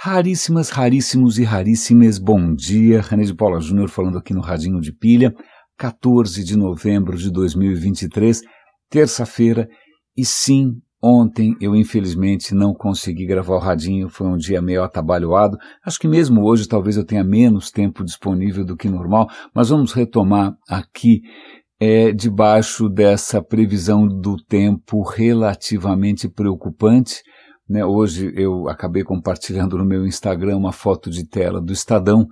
Raríssimas, raríssimos e raríssimas, bom dia. René de Paula Júnior falando aqui no Radinho de Pilha, 14 de novembro de 2023, terça-feira. E sim, ontem eu infelizmente não consegui gravar o Radinho, foi um dia meio atabalhoado. Acho que mesmo hoje talvez eu tenha menos tempo disponível do que normal, mas vamos retomar aqui é, debaixo dessa previsão do tempo relativamente preocupante né, hoje eu acabei compartilhando no meu Instagram uma foto de tela do Estadão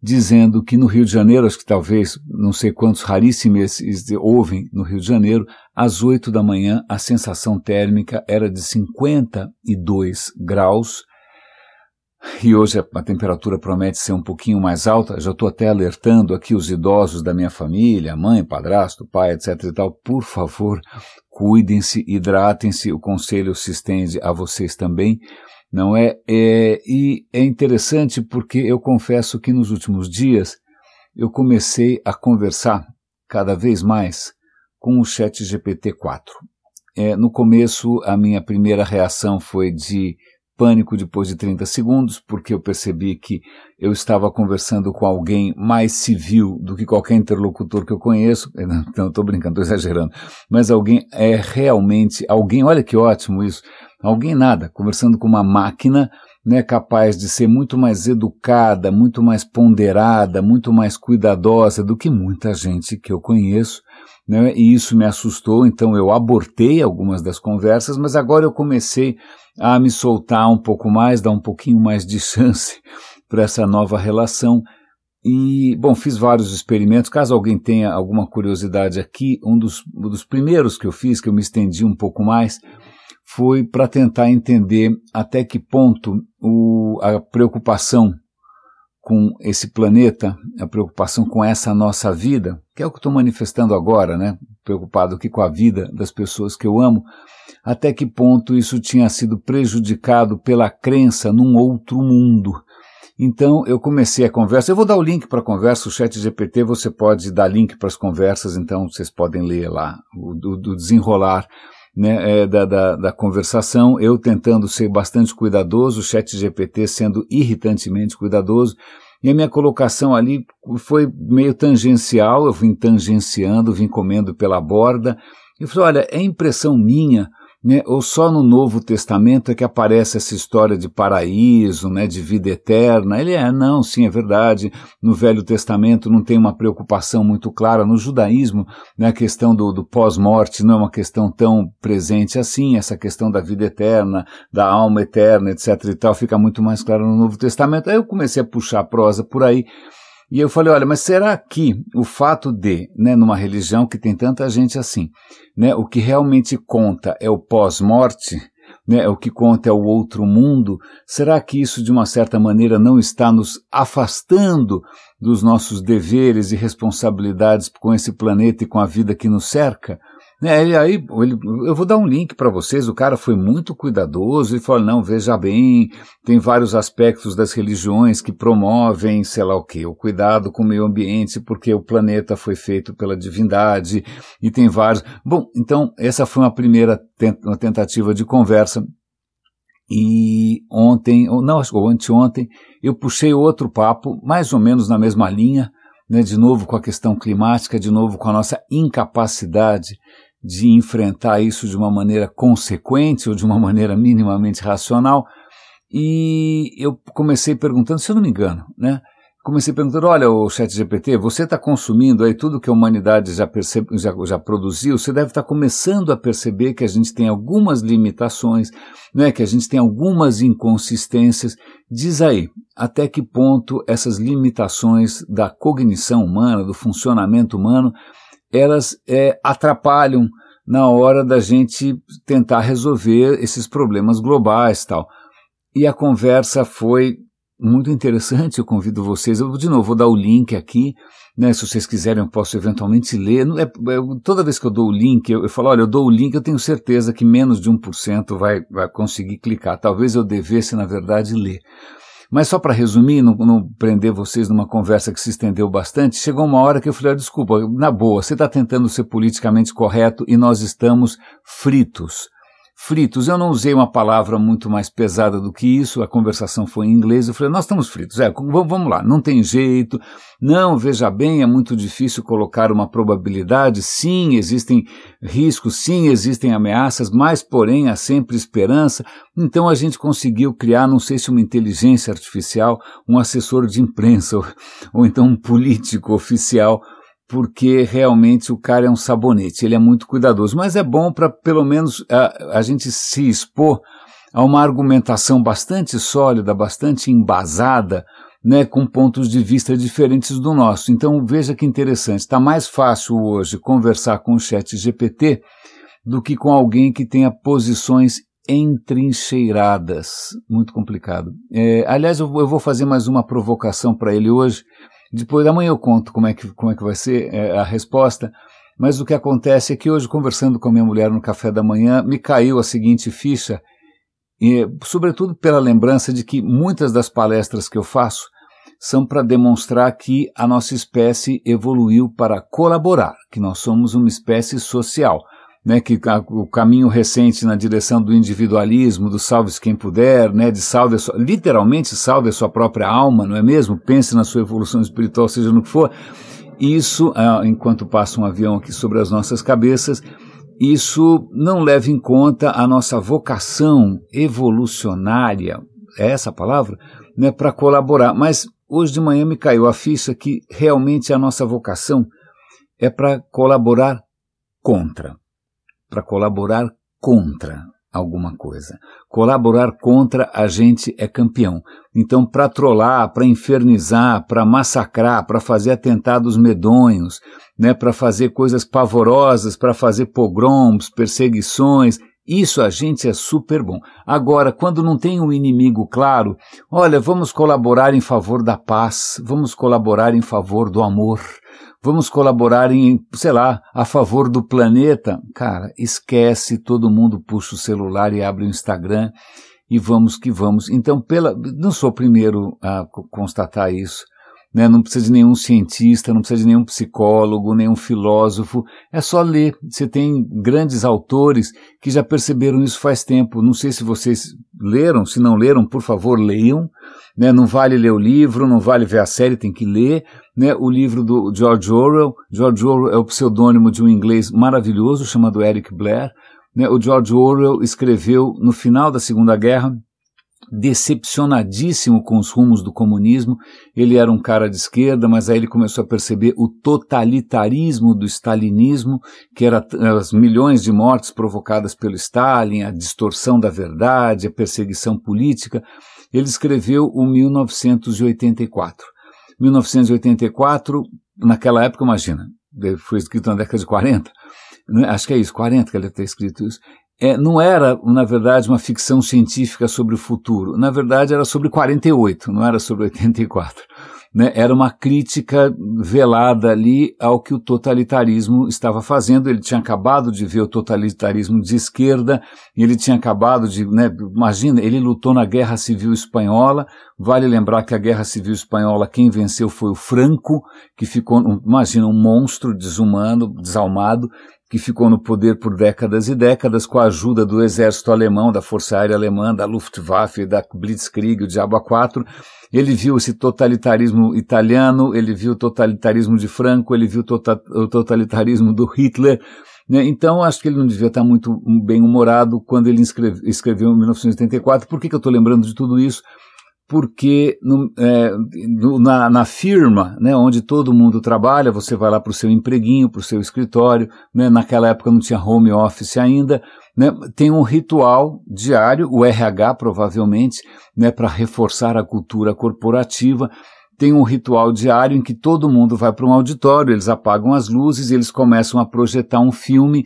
dizendo que no Rio de Janeiro, acho que talvez, não sei quantos raríssimos ouvem no Rio de Janeiro, às 8 da manhã a sensação térmica era de 52 graus e hoje a, temperatura promete ser um pouquinho mais alta. Já estou até alertando aqui os idosos da minha família, mãe, padrasto, pai, etc e tal. Por favor, cuidem-se, hidratem-se. O conselho se estende a vocês também. Não é? é? E é interessante porque eu confesso que nos últimos dias eu comecei a conversar cada vez mais com o Chat GPT-4. É, no começo, a minha primeira reação foi de pânico depois de 30 segundos, porque eu percebi que eu estava conversando com alguém mais civil do que qualquer interlocutor que eu conheço. Não, estou brincando, estou exagerando. Mas alguém é realmente, alguém, olha que ótimo isso, alguém nada, conversando com uma máquina, né, capaz de ser muito mais educada, muito mais ponderada, muito mais cuidadosa do que muita gente que eu conheço. Né, e isso me assustou, então eu abortei algumas das conversas, mas agora eu comecei a me soltar um pouco mais, dar um pouquinho mais de chance para essa nova relação. E, bom, fiz vários experimentos. Caso alguém tenha alguma curiosidade aqui, um dos, um dos primeiros que eu fiz, que eu me estendi um pouco mais, foi para tentar entender até que ponto o, a preocupação com esse planeta, a preocupação com essa nossa vida, que é o que estou manifestando agora, né? Preocupado aqui com a vida das pessoas que eu amo, até que ponto isso tinha sido prejudicado pela crença num outro mundo. Então eu comecei a conversa. Eu vou dar o link para a conversa, o chat GPT, você pode dar link para as conversas, então vocês podem ler lá, o do, desenrolar né, é, da, da, da, conversação, eu tentando ser bastante cuidadoso, o chat GPT sendo irritantemente cuidadoso, e a minha colocação ali foi meio tangencial, eu vim tangenciando, vim comendo pela borda, e eu falei, olha, é impressão minha né? Ou só no Novo Testamento é que aparece essa história de paraíso, né, de vida eterna. Ele é, não, sim, é verdade. No Velho Testamento não tem uma preocupação muito clara. No judaísmo, né, a questão do, do pós-morte não é uma questão tão presente assim. Essa questão da vida eterna, da alma eterna, etc. e tal, fica muito mais clara no Novo Testamento. Aí eu comecei a puxar a prosa por aí. E eu falei, olha, mas será que o fato de, né, numa religião que tem tanta gente assim, né, o que realmente conta é o pós-morte, né, o que conta é o outro mundo, será que isso de uma certa maneira não está nos afastando dos nossos deveres e responsabilidades com esse planeta e com a vida que nos cerca? É, e aí, ele, eu vou dar um link para vocês. O cara foi muito cuidadoso e falou: não, veja bem, tem vários aspectos das religiões que promovem, sei lá o que, o cuidado com o meio ambiente, porque o planeta foi feito pela divindade e tem vários. Bom, então, essa foi uma primeira uma tentativa de conversa. E ontem, ou não, que anteontem, eu puxei outro papo, mais ou menos na mesma linha, né, de novo com a questão climática, de novo com a nossa incapacidade de enfrentar isso de uma maneira consequente ou de uma maneira minimamente racional. E eu comecei perguntando, se eu não me engano, né? Comecei perguntando, olha, o chat GPT, você está consumindo aí tudo que a humanidade já, percebe, já, já produziu, você deve estar tá começando a perceber que a gente tem algumas limitações, né, que a gente tem algumas inconsistências. Diz aí, até que ponto essas limitações da cognição humana, do funcionamento humano, elas é, atrapalham na hora da gente tentar resolver esses problemas globais tal. E a conversa foi muito interessante, eu convido vocês, eu de novo vou dar o link aqui, né, se vocês quiserem eu posso eventualmente ler, é, é, toda vez que eu dou o link, eu, eu, falo, olha, eu dou o link, eu tenho certeza que menos de 1% vai, vai conseguir clicar, talvez eu devesse, na verdade, ler. Mas só para resumir, não, não, prender vocês numa conversa que se estendeu bastante, chegou uma hora que eu falei, ah, desculpa, na boa, você está tentando ser politicamente correto e nós estamos fritos. Fritos. Eu não usei uma palavra muito mais pesada do que isso, a conversação foi em inglês. Eu falei, nós estamos fritos. É, vamos lá, não tem jeito. Não, veja bem, é muito difícil colocar uma probabilidade. Sim, existem riscos, sim, existem ameaças, mas, porém, há sempre esperança. Então a gente conseguiu criar, não sei se uma inteligência artificial, um assessor de imprensa, ou, ou então um político oficial porque realmente o cara é um sabonete, ele é muito cuidadoso, mas é bom para pelo menos a, a gente se expor a uma argumentação bastante sólida, bastante embasada, né, com pontos de vista diferentes do nosso. Então veja que interessante, está mais fácil hoje conversar com o chat GPT do que com alguém que tenha posições entrincheiradas. Muito complicado. É, aliás, eu, eu vou fazer mais uma provocação para ele hoje, depois, amanhã eu conto como é que, como é que vai ser é, a resposta. Mas o que acontece é que hoje, conversando com a minha mulher no café da manhã, me caiu a seguinte ficha, e, sobretudo pela lembrança de que muitas das palestras que eu faço são para demonstrar que a nossa espécie evoluiu para colaborar, que nós somos uma espécie social né, que o caminho recente na direção do individualismo, do salve-se quem puder, né, de salve a sua, literalmente salve a sua própria alma, não é mesmo? Pense na sua evolução espiritual, seja no que for. Isso, ah, enquanto passa um avião aqui sobre as nossas cabeças, isso não leva em conta a nossa vocação evolucionária, é essa a palavra, né, para colaborar. Mas hoje de manhã me caiu a ficha que realmente a nossa vocação é para colaborar contra para colaborar contra alguma coisa. Colaborar contra a gente é campeão. Então, para trollar, para infernizar, para massacrar, para fazer atentados medonhos, né, para fazer coisas pavorosas, para fazer pogroms, perseguições, isso a gente é super bom. Agora, quando não tem um inimigo claro, olha, vamos colaborar em favor da paz, vamos colaborar em favor do amor, vamos colaborar em, sei lá, a favor do planeta. Cara, esquece, todo mundo puxa o celular e abre o Instagram e vamos que vamos. Então, pela, não sou o primeiro a constatar isso. Né? Não precisa de nenhum cientista, não precisa de nenhum psicólogo, nenhum filósofo. É só ler. Você tem grandes autores que já perceberam isso faz tempo. Não sei se vocês leram, se não leram, por favor, leiam. Né? Não vale ler o livro, não vale ver a série, tem que ler. Né? O livro do George Orwell. George Orwell é o pseudônimo de um inglês maravilhoso chamado Eric Blair. Né? O George Orwell escreveu no final da Segunda Guerra decepcionadíssimo com os rumos do comunismo. Ele era um cara de esquerda, mas aí ele começou a perceber o totalitarismo do stalinismo, que era as milhões de mortes provocadas pelo Stalin, a distorção da verdade, a perseguição política. Ele escreveu o 1984. 1984, naquela época, imagina, foi escrito na década de 40, né? acho que é isso, 40 que ele tem escrito isso é, não era, na verdade, uma ficção científica sobre o futuro. Na verdade, era sobre 48, não era sobre 84. Né? Era uma crítica velada ali ao que o totalitarismo estava fazendo. Ele tinha acabado de ver o totalitarismo de esquerda, ele tinha acabado de. Né, imagina, ele lutou na Guerra Civil Espanhola. Vale lembrar que a Guerra Civil Espanhola, quem venceu foi o Franco, que ficou, imagina, um monstro desumano, desalmado, que ficou no poder por décadas e décadas com a ajuda do exército alemão, da Força Aérea Alemã, da Luftwaffe, da Blitzkrieg, o Diabo A4. Ele viu esse totalitarismo italiano, ele viu o totalitarismo de Franco, ele viu tota-, o totalitarismo do Hitler. Né? Então, acho que ele não devia estar muito bem-humorado quando ele escreve, escreveu em 1984. Por que, que eu estou lembrando de tudo isso? porque no, é, no, na, na, firma, né, onde todo mundo trabalha, você vai lá para o seu empreguinho, para o seu escritório, né, naquela época não tinha home office ainda, né, tem um ritual diário, o RH provavelmente, né, para reforçar a cultura corporativa, tem um ritual diário em que todo mundo vai para um auditório, eles apagam as luzes e eles começam a projetar um filme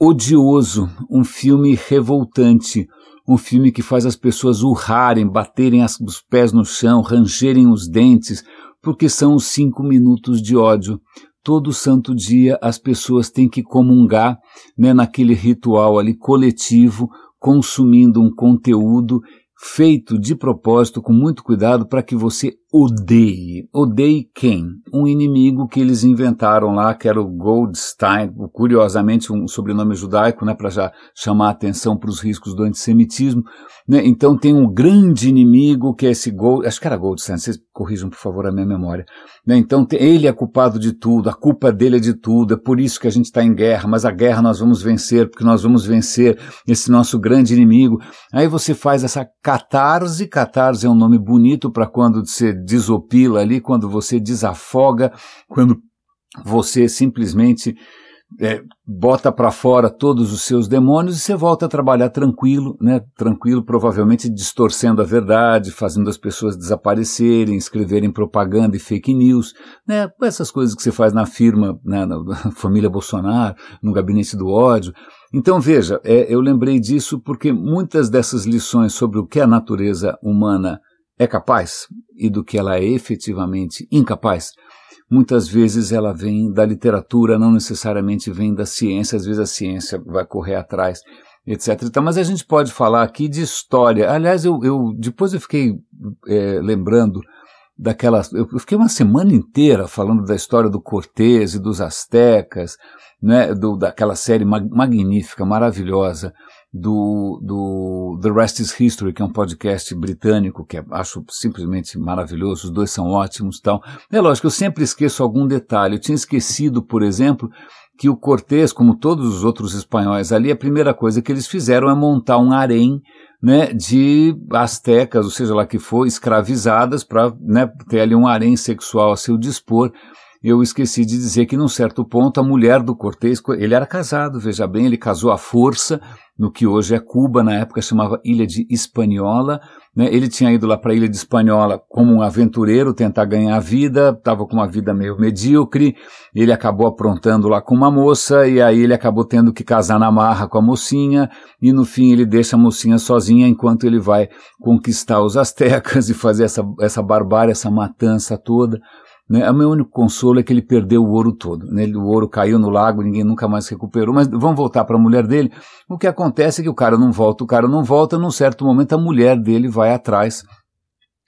odioso, um filme revoltante, um filme que faz as pessoas urrarem, baterem as, os pés no chão, rangerem os dentes, porque são os cinco minutos de ódio. Todo santo dia as pessoas têm que comungar né, naquele ritual ali coletivo, consumindo um conteúdo feito de propósito, com muito cuidado, para que você odeie. Odeie quem? Um inimigo que eles inventaram lá, que era o Goldstein, curiosamente um sobrenome judaico, né, para já chamar a atenção para os riscos do antissemitismo. Né? Então tem um grande inimigo que é esse Gold, acho que era Goldstein, vocês corrijam por favor a minha memória. Né? Então ele é culpado de tudo, a culpa dele é de tudo, é por isso que a gente está em guerra, mas a guerra nós vamos vencer, porque nós vamos vencer esse nosso grande inimigo. Aí você faz essa catarse, catarse é um nome bonito para quando você desopila ali, quando você desafoga, quando você simplesmente é, bota para fora todos os seus demônios e você volta a trabalhar tranquilo, né? Tranquilo, provavelmente distorcendo a verdade, fazendo as pessoas desaparecerem, escreverem propaganda e fake news, né? Essas coisas que você faz na firma, né? na família Bolsonaro, no gabinete do ódio. Então veja, é, eu lembrei disso porque muitas dessas lições sobre o que a natureza humana é capaz e do que ela é efetivamente incapaz muitas vezes ela vem da literatura, não necessariamente vem da ciência, às vezes a ciência vai correr atrás, etc. Então, mas a gente pode falar aqui de história. Aliás, eu, eu depois eu fiquei é, lembrando daquela. Eu fiquei uma semana inteira falando da história do Cortês e dos astecas, né, do, daquela série mag magnífica, maravilhosa do, do The Rest is History, que é um podcast britânico que é, acho simplesmente maravilhoso, os dois são ótimos tal. É lógico, eu sempre esqueço algum detalhe. Eu tinha esquecido, por exemplo, que o Cortés, como todos os outros espanhóis ali, a primeira coisa que eles fizeram é montar um harém né, de astecas, ou seja lá que for, escravizadas para né, ter ali um harém sexual a seu dispor eu esqueci de dizer que num certo ponto a mulher do Cortés, ele era casado, veja bem, ele casou à força no que hoje é Cuba, na época chamava Ilha de Hispaniola. Né? Ele tinha ido lá para a Ilha de Hispaniola como um aventureiro, tentar ganhar a vida, estava com uma vida meio medíocre, ele acabou aprontando lá com uma moça, e aí ele acabou tendo que casar na marra com a mocinha, e no fim ele deixa a mocinha sozinha enquanto ele vai conquistar os astecas e fazer essa, essa barbárie, essa matança toda. Né? O meu único consolo é que ele perdeu o ouro todo. Né? O ouro caiu no lago, ninguém nunca mais recuperou. Mas vamos voltar para a mulher dele. O que acontece é que o cara não volta, o cara não volta. Num certo momento, a mulher dele vai atrás.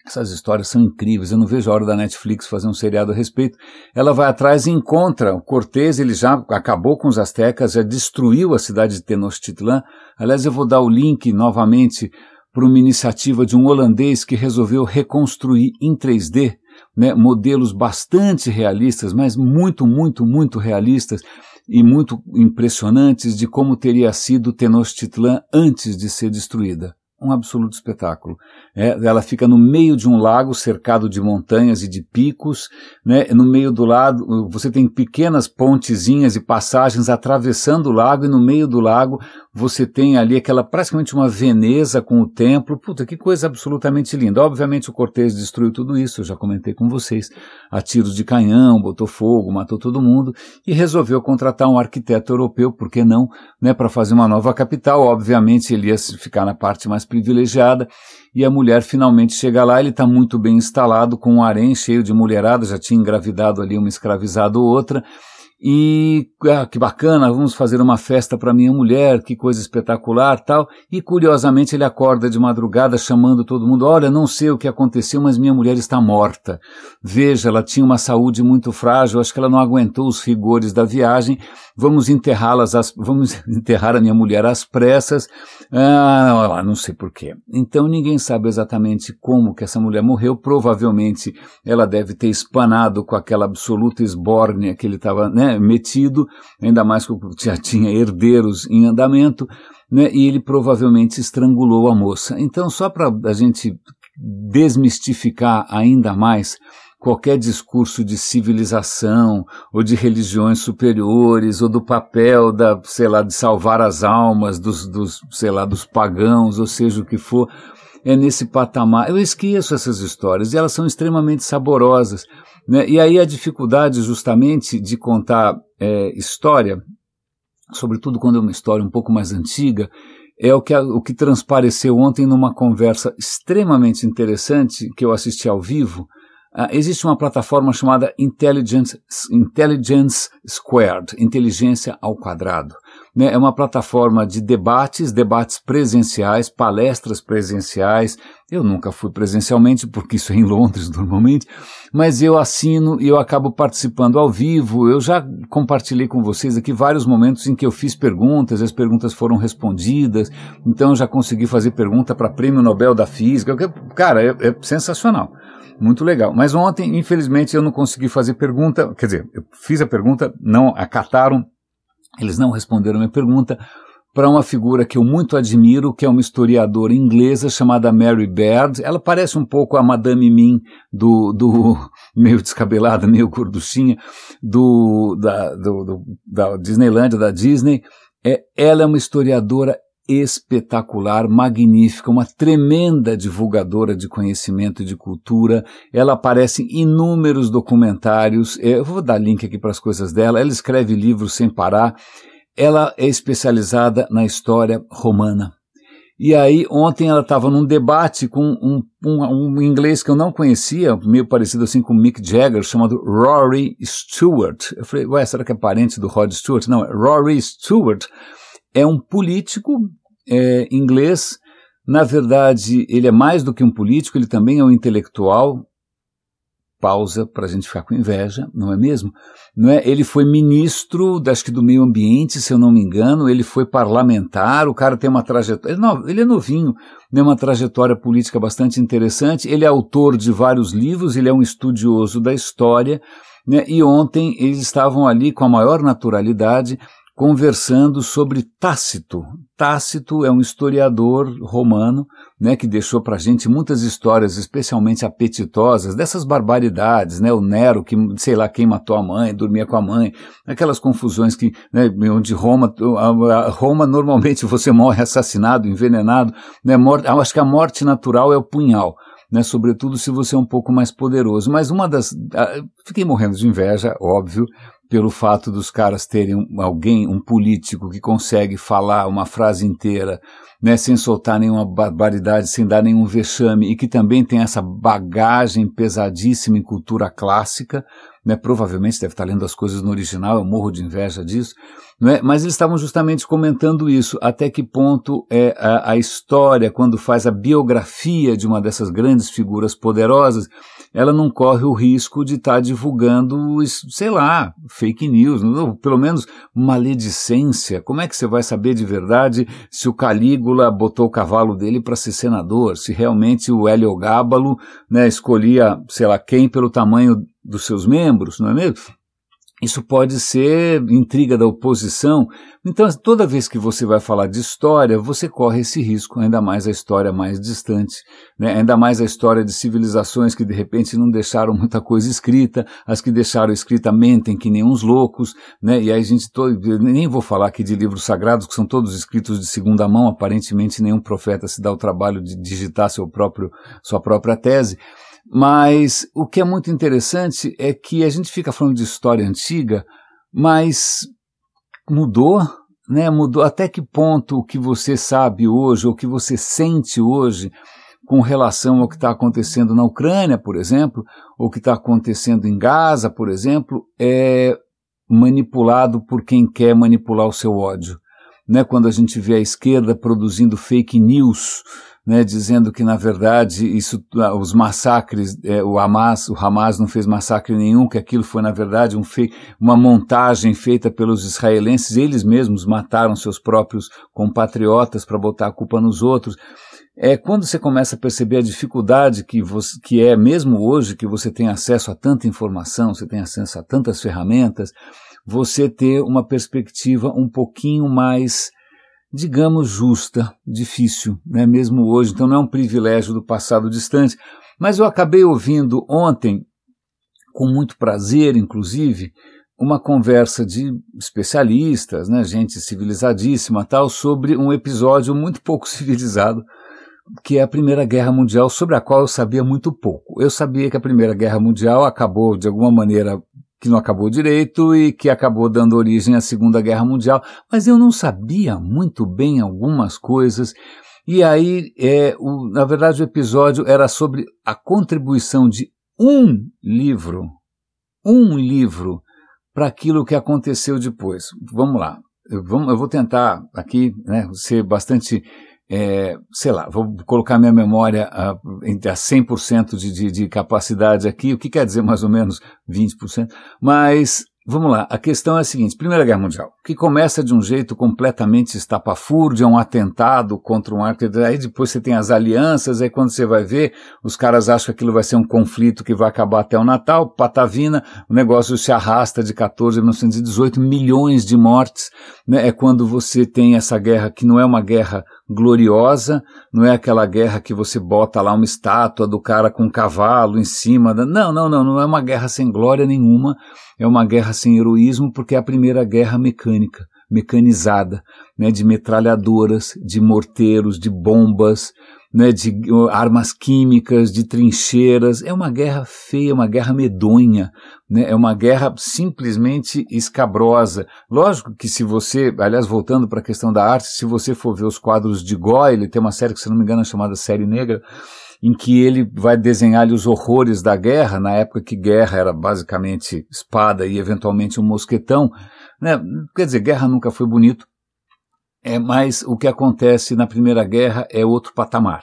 Essas histórias são incríveis. Eu não vejo a hora da Netflix fazer um seriado a respeito. Ela vai atrás e encontra o Cortez. Ele já acabou com os astecas, já destruiu a cidade de Tenochtitlan. Aliás, eu vou dar o link novamente para uma iniciativa de um holandês que resolveu reconstruir em 3D né, modelos bastante realistas, mas muito, muito, muito realistas e muito impressionantes de como teria sido Tenochtitlan antes de ser destruída um absoluto espetáculo. É, ela fica no meio de um lago cercado de montanhas e de picos, né? no meio do lado você tem pequenas pontezinhas e passagens atravessando o lago e no meio do lago você tem ali aquela praticamente uma Veneza com o templo. Puta, que coisa absolutamente linda. Obviamente o Cortês destruiu tudo isso, eu já comentei com vocês. A tiros de canhão, botou fogo, matou todo mundo e resolveu contratar um arquiteto europeu, por que não, né, para fazer uma nova capital. Obviamente ele ia ficar na parte mais privilegiada e a mulher finalmente chega lá, ele está muito bem instalado com um harém cheio de mulherada, já tinha engravidado ali uma escravizada ou outra e ah, que bacana, vamos fazer uma festa para minha mulher, que coisa espetacular, tal. E curiosamente ele acorda de madrugada chamando todo mundo: "Olha, não sei o que aconteceu, mas minha mulher está morta. Veja, ela tinha uma saúde muito frágil, acho que ela não aguentou os rigores da viagem. Vamos enterrá-las, vamos enterrar a minha mulher às pressas. Ah, não sei porquê. Então ninguém sabe exatamente como que essa mulher morreu. Provavelmente ela deve ter espanado com aquela absoluta esbórnia que ele estava, né, metido, ainda mais que já tinha herdeiros em andamento, né, e ele provavelmente estrangulou a moça. Então, só para a gente desmistificar ainda mais qualquer discurso de civilização ou de religiões superiores ou do papel da, sei lá, de salvar as almas dos, dos sei lá, dos pagãos, ou seja o que for, é nesse patamar. Eu esqueço essas histórias e elas são extremamente saborosas. Né? E aí a dificuldade justamente de contar é, história, sobretudo quando é uma história um pouco mais antiga, é o que, o que transpareceu ontem numa conversa extremamente interessante que eu assisti ao vivo. Uh, existe uma plataforma chamada Intelligence, Intelligence Squared, inteligência ao quadrado. Né, é uma plataforma de debates, debates presenciais, palestras presenciais. Eu nunca fui presencialmente, porque isso é em Londres normalmente, mas eu assino e eu acabo participando ao vivo. Eu já compartilhei com vocês aqui vários momentos em que eu fiz perguntas, as perguntas foram respondidas, então já consegui fazer pergunta para Prêmio Nobel da Física. Cara, é, é sensacional. Muito legal. Mas ontem, infelizmente, eu não consegui fazer pergunta. Quer dizer, eu fiz a pergunta, não acataram, eles não responderam a minha pergunta para uma figura que eu muito admiro, que é uma historiadora inglesa chamada Mary Baird. Ela parece um pouco a Madame Mim do, do meio descabelada, meio gorduchinha, do, da, do, do, da da Disney. É, ela é uma historiadora espetacular, magnífica, uma tremenda divulgadora de conhecimento e de cultura. Ela aparece em inúmeros documentários. É, eu vou dar link aqui para as coisas dela. Ela escreve livros sem parar. Ela é especializada na história romana. E aí, ontem ela estava num debate com um, um, um, inglês que eu não conhecia, meio parecido assim com Mick Jagger, chamado Rory Stewart. Eu falei, ué, será que é parente do Rod Stewart? Não, é Rory Stewart é um político é, inglês. Na verdade, ele é mais do que um político, ele também é um intelectual. Pausa para a gente ficar com inveja, não é mesmo? Não é? Ele foi ministro, acho que do meio ambiente, se eu não me engano. Ele foi parlamentar. O cara tem uma trajetória. Ele, ele é novinho, tem uma trajetória política bastante interessante. Ele é autor de vários livros. Ele é um estudioso da história. Né? E ontem eles estavam ali com a maior naturalidade conversando sobre Tácito. Tácito é um historiador romano, né, que deixou para a gente muitas histórias, especialmente apetitosas, dessas barbaridades, né, o Nero que, sei lá, quem matou a mãe, dormia com a mãe, aquelas confusões que, né, onde Roma, Roma normalmente você morre assassinado, envenenado, né, morte, acho que a morte natural é o punhal. Né, sobretudo se você é um pouco mais poderoso. Mas uma das. Fiquei morrendo de inveja, óbvio, pelo fato dos caras terem alguém, um político que consegue falar uma frase inteira, né, sem soltar nenhuma barbaridade, sem dar nenhum vexame, e que também tem essa bagagem pesadíssima em cultura clássica, né, provavelmente deve estar lendo as coisas no original, eu morro de inveja disso, é? mas eles estavam justamente comentando isso, até que ponto é a, a história, quando faz a biografia de uma dessas grandes figuras poderosas, ela não corre o risco de estar tá divulgando, sei lá, fake news, pelo menos maledicência. Como é que você vai saber de verdade se o Calígula botou o cavalo dele para ser senador, se realmente o Heliogábalo né, escolhia, sei lá, quem pelo tamanho dos seus membros, não é mesmo? Isso pode ser intriga da oposição. Então, toda vez que você vai falar de história, você corre esse risco, ainda mais a história mais distante, né? ainda mais a história de civilizações que de repente não deixaram muita coisa escrita, as que deixaram escrita mentem que nem uns loucos, né? e aí a gente, todo, nem vou falar aqui de livros sagrados, que são todos escritos de segunda mão, aparentemente nenhum profeta se dá o trabalho de digitar seu próprio, sua própria tese, mas o que é muito interessante é que a gente fica falando de história antiga, mas mudou, né? Mudou até que ponto o que você sabe hoje, ou o que você sente hoje, com relação ao que está acontecendo na Ucrânia, por exemplo, ou o que está acontecendo em Gaza, por exemplo, é manipulado por quem quer manipular o seu ódio. Né? Quando a gente vê a esquerda produzindo fake news, né, dizendo que na verdade isso, ah, os massacres, é, o Hamas, o Hamas não fez massacre nenhum, que aquilo foi na verdade um uma montagem feita pelos israelenses, eles mesmos mataram seus próprios compatriotas para botar a culpa nos outros. É quando você começa a perceber a dificuldade que, você, que é mesmo hoje que você tem acesso a tanta informação, você tem acesso a tantas ferramentas, você ter uma perspectiva um pouquinho mais digamos, justa, difícil, né, mesmo hoje, então não é um privilégio do passado distante. Mas eu acabei ouvindo ontem, com muito prazer, inclusive, uma conversa de especialistas, né, gente civilizadíssima tal, sobre um episódio muito pouco civilizado, que é a Primeira Guerra Mundial, sobre a qual eu sabia muito pouco. Eu sabia que a Primeira Guerra Mundial acabou de alguma maneira que não acabou direito e que acabou dando origem à Segunda Guerra Mundial, mas eu não sabia muito bem algumas coisas. E aí, é, o, na verdade, o episódio era sobre a contribuição de um livro, um livro, para aquilo que aconteceu depois. Vamos lá. eu vou tentar aqui né, ser bastante é, sei lá, vou colocar minha memória a, entre a 100% de, de, de capacidade aqui, o que quer dizer mais ou menos 20%, mas Vamos lá, a questão é a seguinte: Primeira Guerra Mundial, que começa de um jeito completamente estapafúrdio, é um atentado contra um arco, aí depois você tem as alianças, aí quando você vai ver, os caras acham que aquilo vai ser um conflito que vai acabar até o Natal, patavina, o negócio se arrasta de 14 a 1918, milhões de mortes, né? é quando você tem essa guerra que não é uma guerra gloriosa, não é aquela guerra que você bota lá uma estátua do cara com um cavalo em cima. Da... Não, não, não, não é uma guerra sem glória nenhuma, é uma guerra sem heroísmo, porque é a primeira guerra mecânica, mecanizada, né, de metralhadoras, de morteiros, de bombas, né, de armas químicas, de trincheiras. É uma guerra feia, uma guerra medonha, né, é uma guerra simplesmente escabrosa. Lógico que se você, aliás, voltando para a questão da arte, se você for ver os quadros de Goya, ele tem uma série que, se não me engano, é chamada Série Negra, em que ele vai desenhar os horrores da guerra, na época que guerra era basicamente espada e eventualmente um mosquetão. Né? Quer dizer, guerra nunca foi bonito, é, mas o que acontece na Primeira Guerra é outro patamar.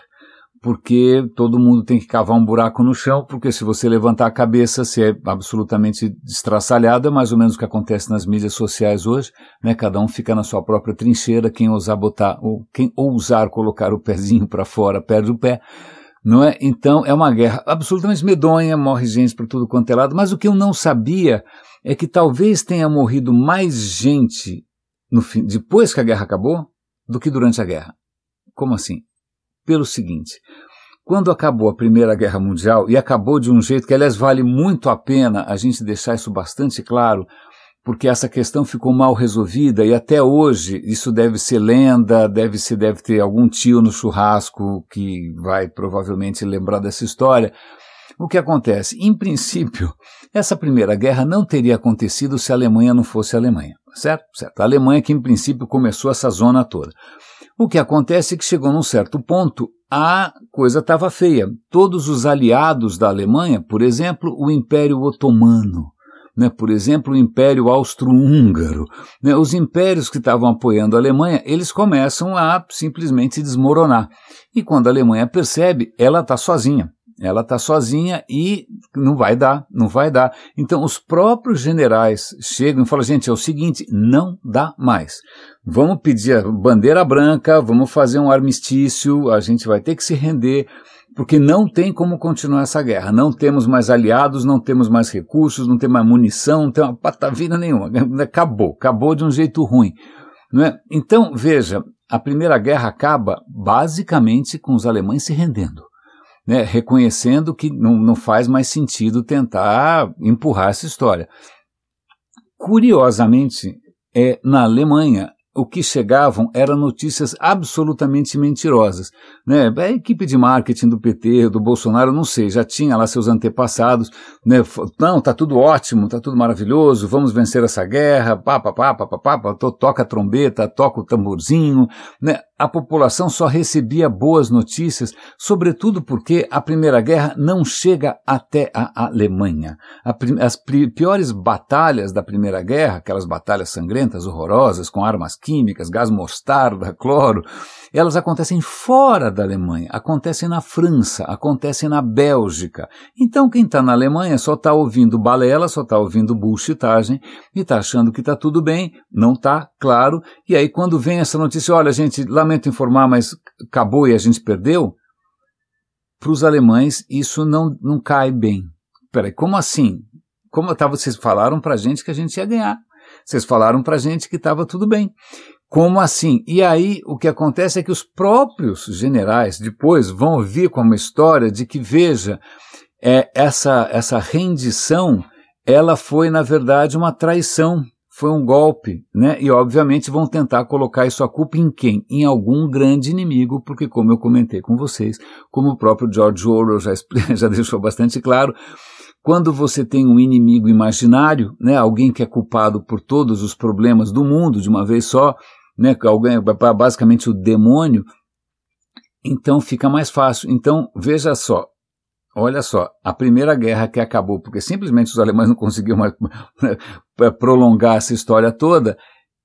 Porque todo mundo tem que cavar um buraco no chão, porque se você levantar a cabeça, você é absolutamente destraçalhado, é mais ou menos o que acontece nas mídias sociais hoje, né? Cada um fica na sua própria trincheira, quem ousar botar, ou quem ousar colocar o pezinho para fora, perde o pé, não é? Então é uma guerra absolutamente medonha, morre gente por tudo quanto é lado, mas o que eu não sabia é que talvez tenha morrido mais gente fim, depois que a guerra acabou do que durante a guerra. Como assim? Pelo seguinte, quando acabou a Primeira Guerra Mundial, e acabou de um jeito que, aliás, vale muito a pena a gente deixar isso bastante claro, porque essa questão ficou mal resolvida e até hoje isso deve ser lenda, deve se deve ter algum tio no churrasco que vai provavelmente lembrar dessa história. O que acontece? Em princípio, essa primeira guerra não teria acontecido se a Alemanha não fosse a Alemanha, certo? Certo. A Alemanha que em princípio começou essa zona toda. O que acontece é que chegou num certo ponto, a coisa estava feia. Todos os aliados da Alemanha, por exemplo, o Império Otomano, né, por exemplo, o Império Austro-Húngaro, né, os impérios que estavam apoiando a Alemanha, eles começam a simplesmente desmoronar. E quando a Alemanha percebe, ela está sozinha. Ela está sozinha e não vai dar, não vai dar. Então os próprios generais chegam e falam: gente, é o seguinte, não dá mais. Vamos pedir a bandeira branca, vamos fazer um armistício, a gente vai ter que se render, porque não tem como continuar essa guerra. Não temos mais aliados, não temos mais recursos, não temos mais munição, não tem uma patavina nenhuma. Acabou, acabou de um jeito ruim. Não é? Então, veja, a Primeira Guerra acaba basicamente com os alemães se rendendo né, reconhecendo que não, não faz mais sentido tentar empurrar essa história. Curiosamente, é, na Alemanha, o que chegavam eram notícias absolutamente mentirosas. Né? A equipe de marketing do PT, do Bolsonaro, não sei, já tinha lá seus antepassados, né? não, tá tudo ótimo, tá tudo maravilhoso, vamos vencer essa guerra, pá, pá, pá, pá, pá, pá, toca a trombeta, toca o tamborzinho, né? A população só recebia boas notícias, sobretudo porque a Primeira Guerra não chega até a Alemanha. as piores batalhas da Primeira Guerra, aquelas batalhas sangrentas, horrorosas, com armas químicas, gás mostarda, cloro, elas acontecem fora da Alemanha, acontecem na França, acontecem na Bélgica. Então quem está na Alemanha só está ouvindo balela, só está ouvindo bullshitagem e está achando que está tudo bem, não está, claro. E aí quando vem essa notícia, olha gente, lamento informar, mas acabou e a gente perdeu, para os alemães isso não, não cai bem. Peraí, como assim? Como tá, vocês falaram para a gente que a gente ia ganhar. Vocês falaram para a gente que estava tudo bem. Como assim? E aí o que acontece é que os próprios generais depois vão vir com uma história de que, veja, é, essa, essa rendição, ela foi, na verdade, uma traição, foi um golpe, né? E obviamente vão tentar colocar isso a culpa em quem? Em algum grande inimigo, porque como eu comentei com vocês, como o próprio George Orwell já, já deixou bastante claro, quando você tem um inimigo imaginário, né, alguém que é culpado por todos os problemas do mundo de uma vez só, né, alguém, basicamente o demônio, então fica mais fácil. Então, veja só, olha só, a primeira guerra que acabou, porque simplesmente os alemães não conseguiam mais prolongar essa história toda,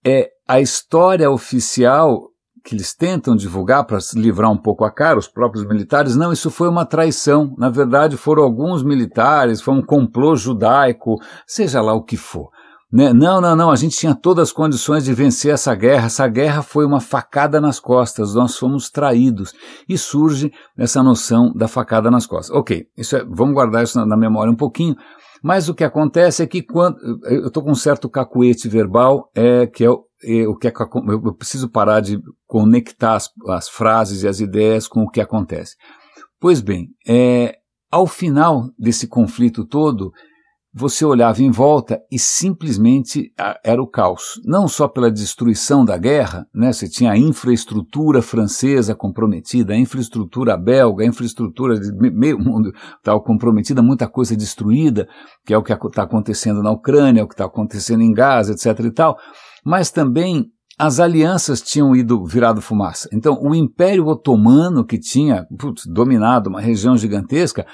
é a história oficial que eles tentam divulgar para livrar um pouco a cara, os próprios militares, não, isso foi uma traição. Na verdade, foram alguns militares, foi um complô judaico, seja lá o que for. Né? Não, não, não, a gente tinha todas as condições de vencer essa guerra. Essa guerra foi uma facada nas costas, nós fomos traídos. E surge essa noção da facada nas costas. Ok, isso é, vamos guardar isso na, na memória um pouquinho. Mas o que acontece é que quando eu estou com um certo cacuete verbal, é que é o, é, o que é, eu preciso parar de conectar as, as, frases e as ideias com o que acontece. Pois bem, é, ao final desse conflito todo, você olhava em volta e simplesmente era o caos. Não só pela destruição da guerra, né? você tinha a infraestrutura francesa comprometida, a infraestrutura belga, a infraestrutura de meio mundo estava comprometida, muita coisa destruída, que é o que está acontecendo na Ucrânia, é o que está acontecendo em Gaza, etc. e tal, mas também as alianças tinham ido virado fumaça. Então, o Império Otomano, que tinha putz, dominado uma região gigantesca,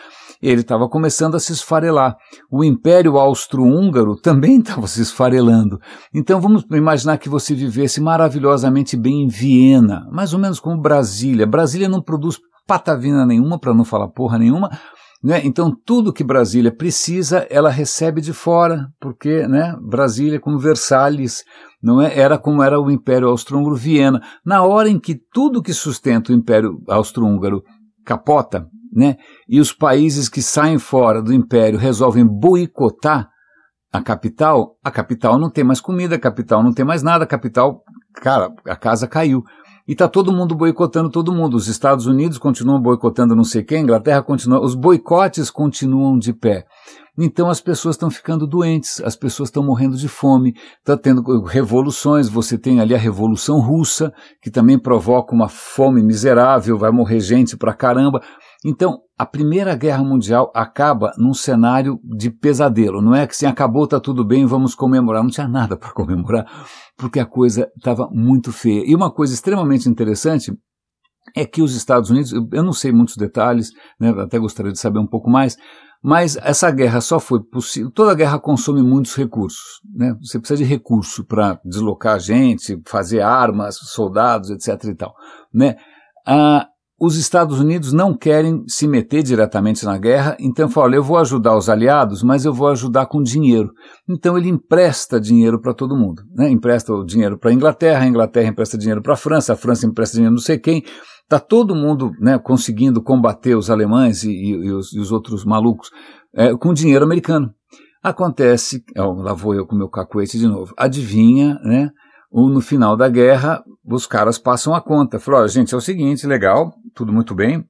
ele estava começando a se esfarelar. O Império Austro-Húngaro também estava se esfarelando. Então vamos imaginar que você vivesse maravilhosamente bem em Viena, mais ou menos como Brasília. Brasília não produz patavina nenhuma, para não falar porra nenhuma, né? Então, tudo que Brasília precisa, ela recebe de fora, porque né, Brasília, como Versalhes, não é? era como era o Império Austro-Húngaro, Viena. Na hora em que tudo que sustenta o Império Austro-Húngaro capota, né? E os países que saem fora do império resolvem boicotar a capital, a capital não tem mais comida, a capital não tem mais nada, a capital, cara, a casa caiu. E está todo mundo boicotando todo mundo. Os Estados Unidos continuam boicotando não sei quem, a Inglaterra continua, os boicotes continuam de pé. Então as pessoas estão ficando doentes, as pessoas estão morrendo de fome, está tendo revoluções. Você tem ali a Revolução Russa, que também provoca uma fome miserável, vai morrer gente pra caramba. Então, a Primeira Guerra Mundial acaba num cenário de pesadelo. Não é que assim, acabou, está tudo bem, vamos comemorar. Não tinha nada para comemorar, porque a coisa estava muito feia. E uma coisa extremamente interessante é que os Estados Unidos, eu não sei muitos detalhes, né, até gostaria de saber um pouco mais, mas essa guerra só foi possível. Toda guerra consome muitos recursos. Né? Você precisa de recurso para deslocar gente, fazer armas, soldados, etc. e tal. Né? Ah, os Estados Unidos não querem se meter diretamente na guerra, então fala, eu vou ajudar os aliados, mas eu vou ajudar com dinheiro. Então ele empresta dinheiro para todo mundo. Né? Empresta o dinheiro para a Inglaterra, a Inglaterra empresta dinheiro para a França, a França empresta dinheiro não sei quem. Está todo mundo né, conseguindo combater os alemães e, e, e, os, e os, outros malucos é, com dinheiro americano. Acontece, ó, lá vou eu com meu cacuete de novo, adivinha, né? No final da guerra, os caras passam a conta. Falaram, gente, é o seguinte, legal, tudo muito bem,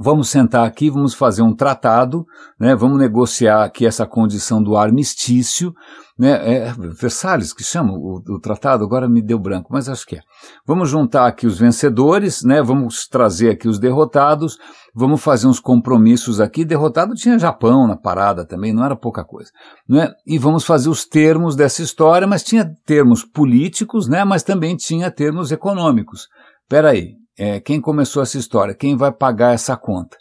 vamos sentar aqui, vamos fazer um tratado, né, vamos negociar aqui essa condição do armistício, né, é Versalhes que chama o, o, tratado, agora me deu branco, mas acho que é. Vamos juntar aqui os vencedores, né, vamos trazer aqui os derrotados, vamos fazer uns compromissos aqui, derrotado tinha Japão na parada também, não era pouca coisa, né, e vamos fazer os termos dessa história, mas tinha termos políticos, né, mas também tinha termos econômicos. Peraí, é, quem começou essa história, quem vai pagar essa conta.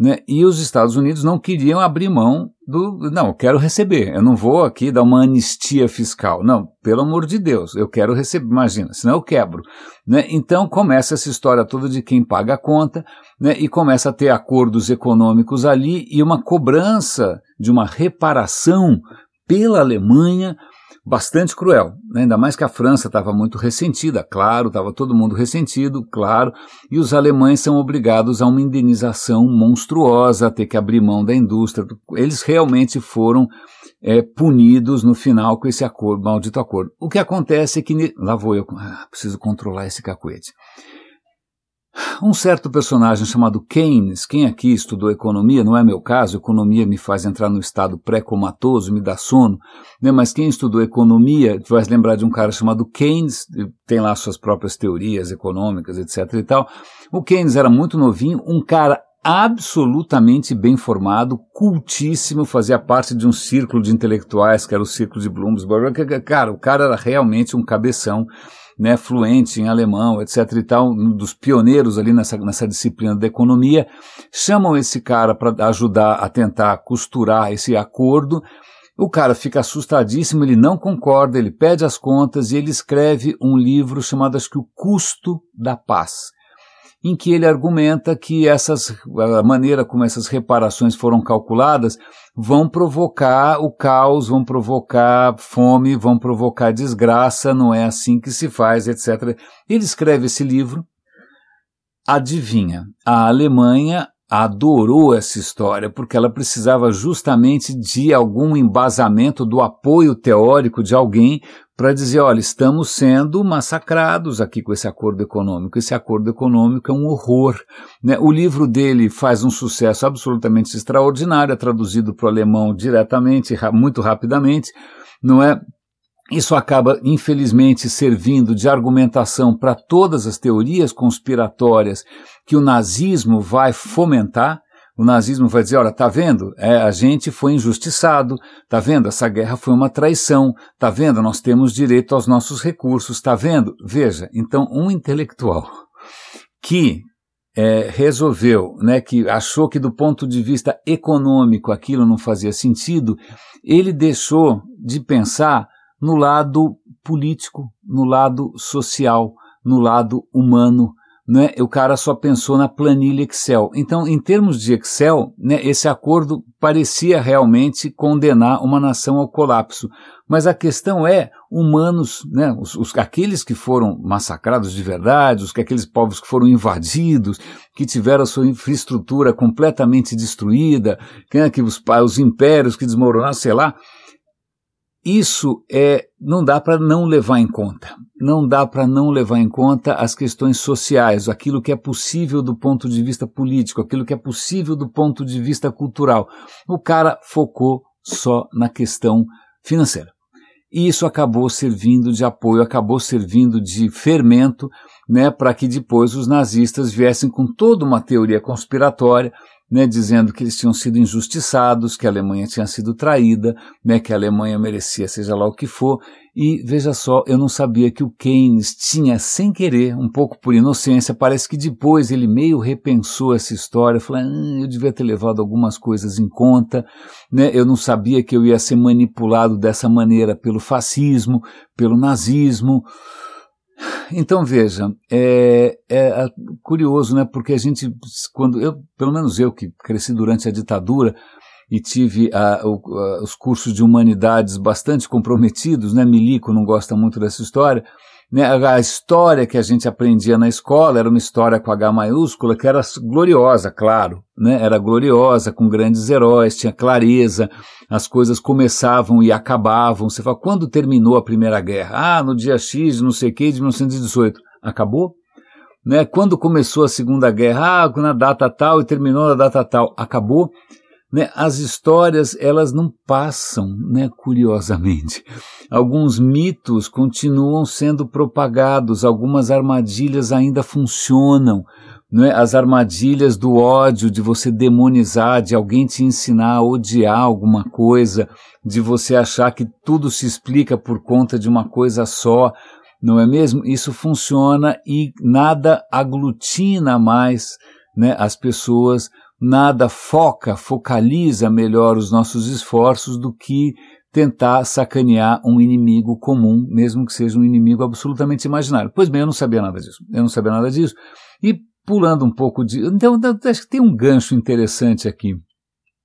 Né? E os Estados Unidos não queriam abrir mão do. Não, eu quero receber, eu não vou aqui dar uma anistia fiscal. Não, pelo amor de Deus, eu quero receber, imagina, senão eu quebro. Né? Então começa essa história toda de quem paga a conta né? e começa a ter acordos econômicos ali e uma cobrança de uma reparação pela Alemanha bastante cruel, né? ainda mais que a França estava muito ressentida, claro, estava todo mundo ressentido, claro, e os alemães são obrigados a uma indenização monstruosa, a ter que abrir mão da indústria. Eles realmente foram é, punidos no final com esse acordo, maldito acordo. O que acontece é que. Lá vou eu, ah, preciso controlar esse cacuete. Um certo personagem chamado Keynes, quem aqui estudou economia, não é meu caso, economia me faz entrar no estado pré-comatoso, me dá sono, né? mas quem estudou economia vai lembrar de um cara chamado Keynes, tem lá suas próprias teorias econômicas, etc e tal. O Keynes era muito novinho, um cara absolutamente bem formado, cultíssimo, fazia parte de um círculo de intelectuais, que era o círculo de Bloomsbury. Cara, o cara era realmente um cabeção né, fluente em alemão, etc. e tal, um dos pioneiros ali nessa, nessa disciplina da economia, chamam esse cara para ajudar a tentar costurar esse acordo. O cara fica assustadíssimo, ele não concorda, ele pede as contas e ele escreve um livro chamado, acho que, O Custo da Paz, em que ele argumenta que essas, a maneira como essas reparações foram calculadas vão provocar o caos, vão provocar fome, vão provocar desgraça, não é assim que se faz, etc. Ele escreve esse livro, adivinha, a Alemanha adorou essa história porque ela precisava justamente de algum embasamento do apoio teórico de alguém para dizer, olha, estamos sendo massacrados aqui com esse acordo econômico. Esse acordo econômico é um horror. Né? O livro dele faz um sucesso absolutamente extraordinário, é traduzido para o alemão diretamente, muito rapidamente, não é? Isso acaba, infelizmente, servindo de argumentação para todas as teorias conspiratórias que o nazismo vai fomentar. O nazismo vai dizer, olha, tá vendo? É, a gente foi injustiçado, tá vendo? Essa guerra foi uma traição, tá vendo? Nós temos direito aos nossos recursos, tá vendo? Veja, então um intelectual que é, resolveu, né, que achou que do ponto de vista econômico aquilo não fazia sentido, ele deixou de pensar no lado político, no lado social, no lado humano. Né? O cara só pensou na planilha Excel. Então, em termos de Excel, né, esse acordo parecia realmente condenar uma nação ao colapso. Mas a questão é, humanos, né, os, os, aqueles que foram massacrados de verdade, os, aqueles povos que foram invadidos, que tiveram a sua infraestrutura completamente destruída, que, que os, os impérios que desmoronaram, sei lá, isso é, não dá para não levar em conta. Não dá para não levar em conta as questões sociais, aquilo que é possível do ponto de vista político, aquilo que é possível do ponto de vista cultural. O cara focou só na questão financeira. E isso acabou servindo de apoio, acabou servindo de fermento, né, para que depois os nazistas viessem com toda uma teoria conspiratória né, dizendo que eles tinham sido injustiçados, que a Alemanha tinha sido traída, né, que a Alemanha merecia seja lá o que for. E veja só, eu não sabia que o Keynes tinha, sem querer, um pouco por inocência, parece que depois ele meio repensou essa história, falou, ah, eu devia ter levado algumas coisas em conta, né, eu não sabia que eu ia ser manipulado dessa maneira pelo fascismo, pelo nazismo, então veja, é, é, curioso, né? Porque a gente, quando eu, pelo menos eu que cresci durante a ditadura e tive a, o, a, os cursos de humanidades bastante comprometidos, né? Milico não gosta muito dessa história. Né, a história que a gente aprendia na escola era uma história com H maiúscula que era gloriosa, claro, né, era gloriosa, com grandes heróis, tinha clareza, as coisas começavam e acabavam. Você fala, quando terminou a Primeira Guerra? Ah, no dia X, não sei o que, de 1918. Acabou? Né, quando começou a Segunda Guerra? Ah, na data tal e terminou na data tal. Acabou? Né, as histórias elas não passam, né, curiosamente. Alguns mitos continuam sendo propagados, algumas armadilhas ainda funcionam. Né, as armadilhas do ódio, de você demonizar, de alguém te ensinar a odiar alguma coisa, de você achar que tudo se explica por conta de uma coisa só, não é mesmo? Isso funciona e nada aglutina mais né, as pessoas nada foca, focaliza melhor os nossos esforços do que tentar sacanear um inimigo comum, mesmo que seja um inimigo absolutamente imaginário. Pois bem, eu não sabia nada disso. Eu não sabia nada disso. E pulando um pouco de. Então, acho que tem um gancho interessante aqui.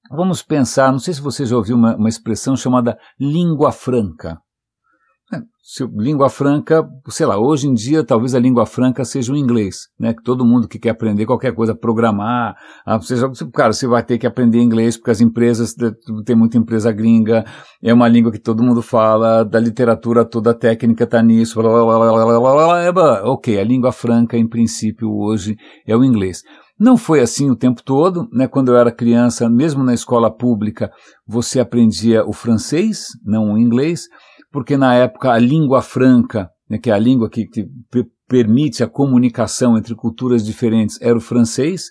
Vamos pensar, não sei se você já ouviu uma, uma expressão chamada língua franca. Se, língua franca, sei lá, hoje em dia talvez a língua franca seja o inglês, né? Que todo mundo que quer aprender qualquer coisa, programar, ah, seja, cara, você vai ter que aprender inglês porque as empresas, tem muita empresa gringa, é uma língua que todo mundo fala, da literatura toda a técnica está nisso, blá, blá, blá, blá, ok, a língua franca em princípio hoje é o inglês. Não foi assim o tempo todo, né? Quando eu era criança, mesmo na escola pública, você aprendia o francês, não o inglês porque na época a língua franca, né, que é a língua que, que permite a comunicação entre culturas diferentes, era o francês.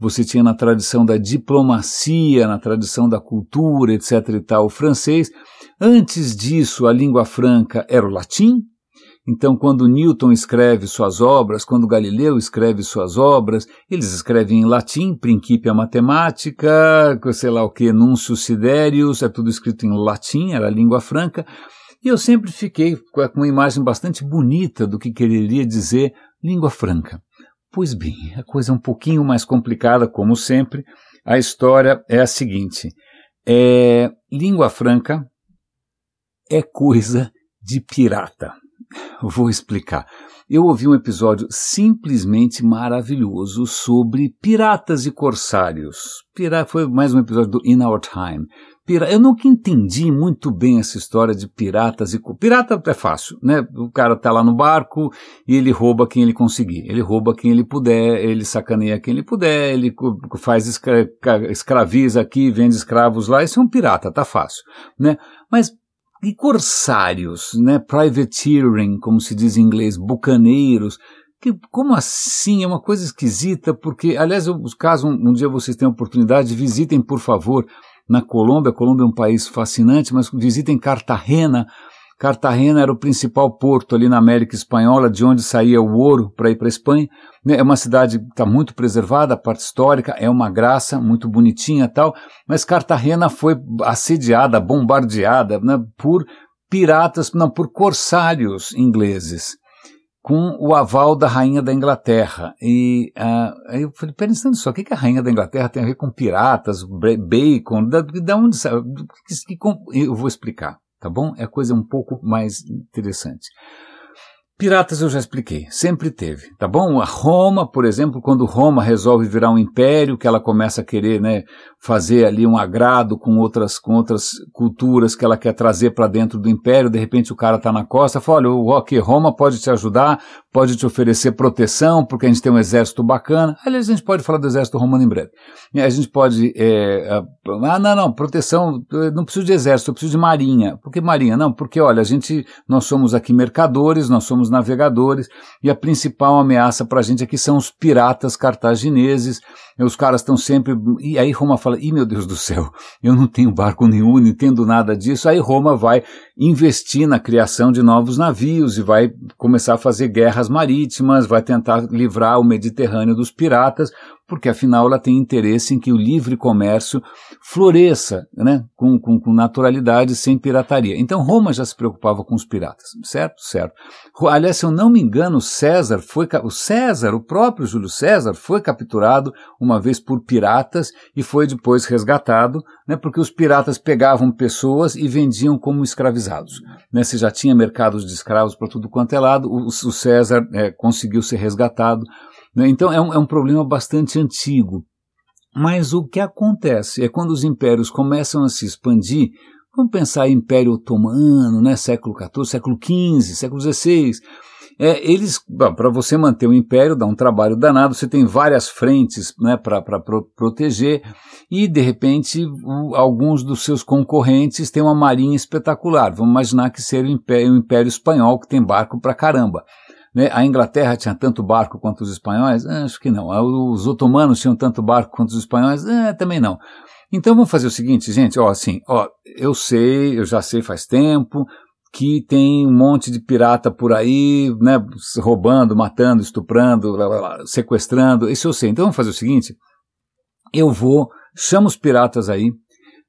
Você tinha na tradição da diplomacia, na tradição da cultura, etc. e tal, o francês. Antes disso, a língua franca era o latim. Então, quando Newton escreve suas obras, quando Galileu escreve suas obras, eles escrevem em latim, Principia Matemática, sei lá o que, Nuncius Siderius, é tudo escrito em latim, era a língua franca. E eu sempre fiquei com uma imagem bastante bonita do que quereria dizer língua franca. Pois bem, a coisa é um pouquinho mais complicada, como sempre. A história é a seguinte: é, língua franca é coisa de pirata. Vou explicar. Eu ouvi um episódio simplesmente maravilhoso sobre piratas e corsários. Pira foi mais um episódio do In Our Time. Pira eu nunca entendi muito bem essa história de piratas e. Pirata é fácil, né? O cara tá lá no barco e ele rouba quem ele conseguir. Ele rouba quem ele puder, ele sacaneia quem ele puder, ele faz escra escraviza aqui, vende escravos lá. Isso é um pirata, tá fácil, né? Mas e corsários, né? Privateering, como se diz em inglês, bucaneiros. Que, como assim? É uma coisa esquisita, porque, aliás, caso um, um dia vocês tenham oportunidade, visitem, por favor, na Colômbia. A Colômbia é um país fascinante, mas visitem Cartagena, Cartagena era o principal porto ali na América Espanhola, de onde saía o ouro para ir para a Espanha. Né? É uma cidade que está muito preservada, a parte histórica é uma graça, muito bonitinha tal, mas Cartagena foi assediada, bombardeada né, por piratas, não, por corsários ingleses, com o aval da rainha da Inglaterra. E uh, eu falei, pensando só, o que, que a rainha da Inglaterra tem a ver com piratas, bacon, da, da onde sabe? Eu vou explicar tá bom? É coisa um pouco mais interessante. Piratas eu já expliquei, sempre teve, tá bom? A Roma, por exemplo, quando Roma resolve virar um império, que ela começa a querer, né, fazer ali um agrado com outras, com outras culturas que ela quer trazer para dentro do império, de repente o cara está na costa, fala, olha, ok, Roma pode te ajudar, pode te oferecer proteção, porque a gente tem um exército bacana. Aliás, a gente pode falar do exército romano em breve. A gente pode, é, ah, não, não, proteção, não preciso de exército, eu preciso de marinha. Por que marinha? Não, porque olha, a gente, nós somos aqui mercadores, nós somos navegadores, e a principal ameaça para a gente aqui são os piratas cartagineses, os caras estão sempre, e aí Roma fala, ih meu Deus do céu, eu não tenho barco nenhum, não entendo nada disso. Aí Roma vai investir na criação de novos navios e vai começar a fazer guerras marítimas, vai tentar livrar o Mediterrâneo dos piratas, porque afinal ela tem interesse em que o livre comércio floresça né, com, com, com naturalidade, sem pirataria. Então Roma já se preocupava com os piratas, certo? Certo. Aliás, se eu não me engano, César foi, o César, o próprio Júlio César, foi capturado uma vez por piratas e foi depois resgatado, né, porque os piratas pegavam pessoas e vendiam como escravizados. Né, se já tinha mercados de escravos para tudo quanto é lado, o, o César é, conseguiu ser resgatado. Né, então é um, é um problema bastante antigo. Mas o que acontece é quando os impérios começam a se expandir, vamos pensar em Império Otomano, né, século XIV, século XV, século XVI, é, eles, para você manter o império, dá um trabalho danado, você tem várias frentes né, para pro, proteger, e de repente o, alguns dos seus concorrentes têm uma marinha espetacular. Vamos imaginar que seja o império, o império espanhol, que tem barco para caramba. Né? A Inglaterra tinha tanto barco quanto os espanhóis? Ah, acho que não. Os otomanos tinham tanto barco quanto os espanhóis? Ah, também não. Então vamos fazer o seguinte, gente, ó, assim, ó, eu sei, eu já sei faz tempo que tem um monte de pirata por aí, né, roubando, matando, estuprando, blá, blá, blá, sequestrando, isso eu sei. Então vamos fazer o seguinte, eu vou, chamo os piratas aí,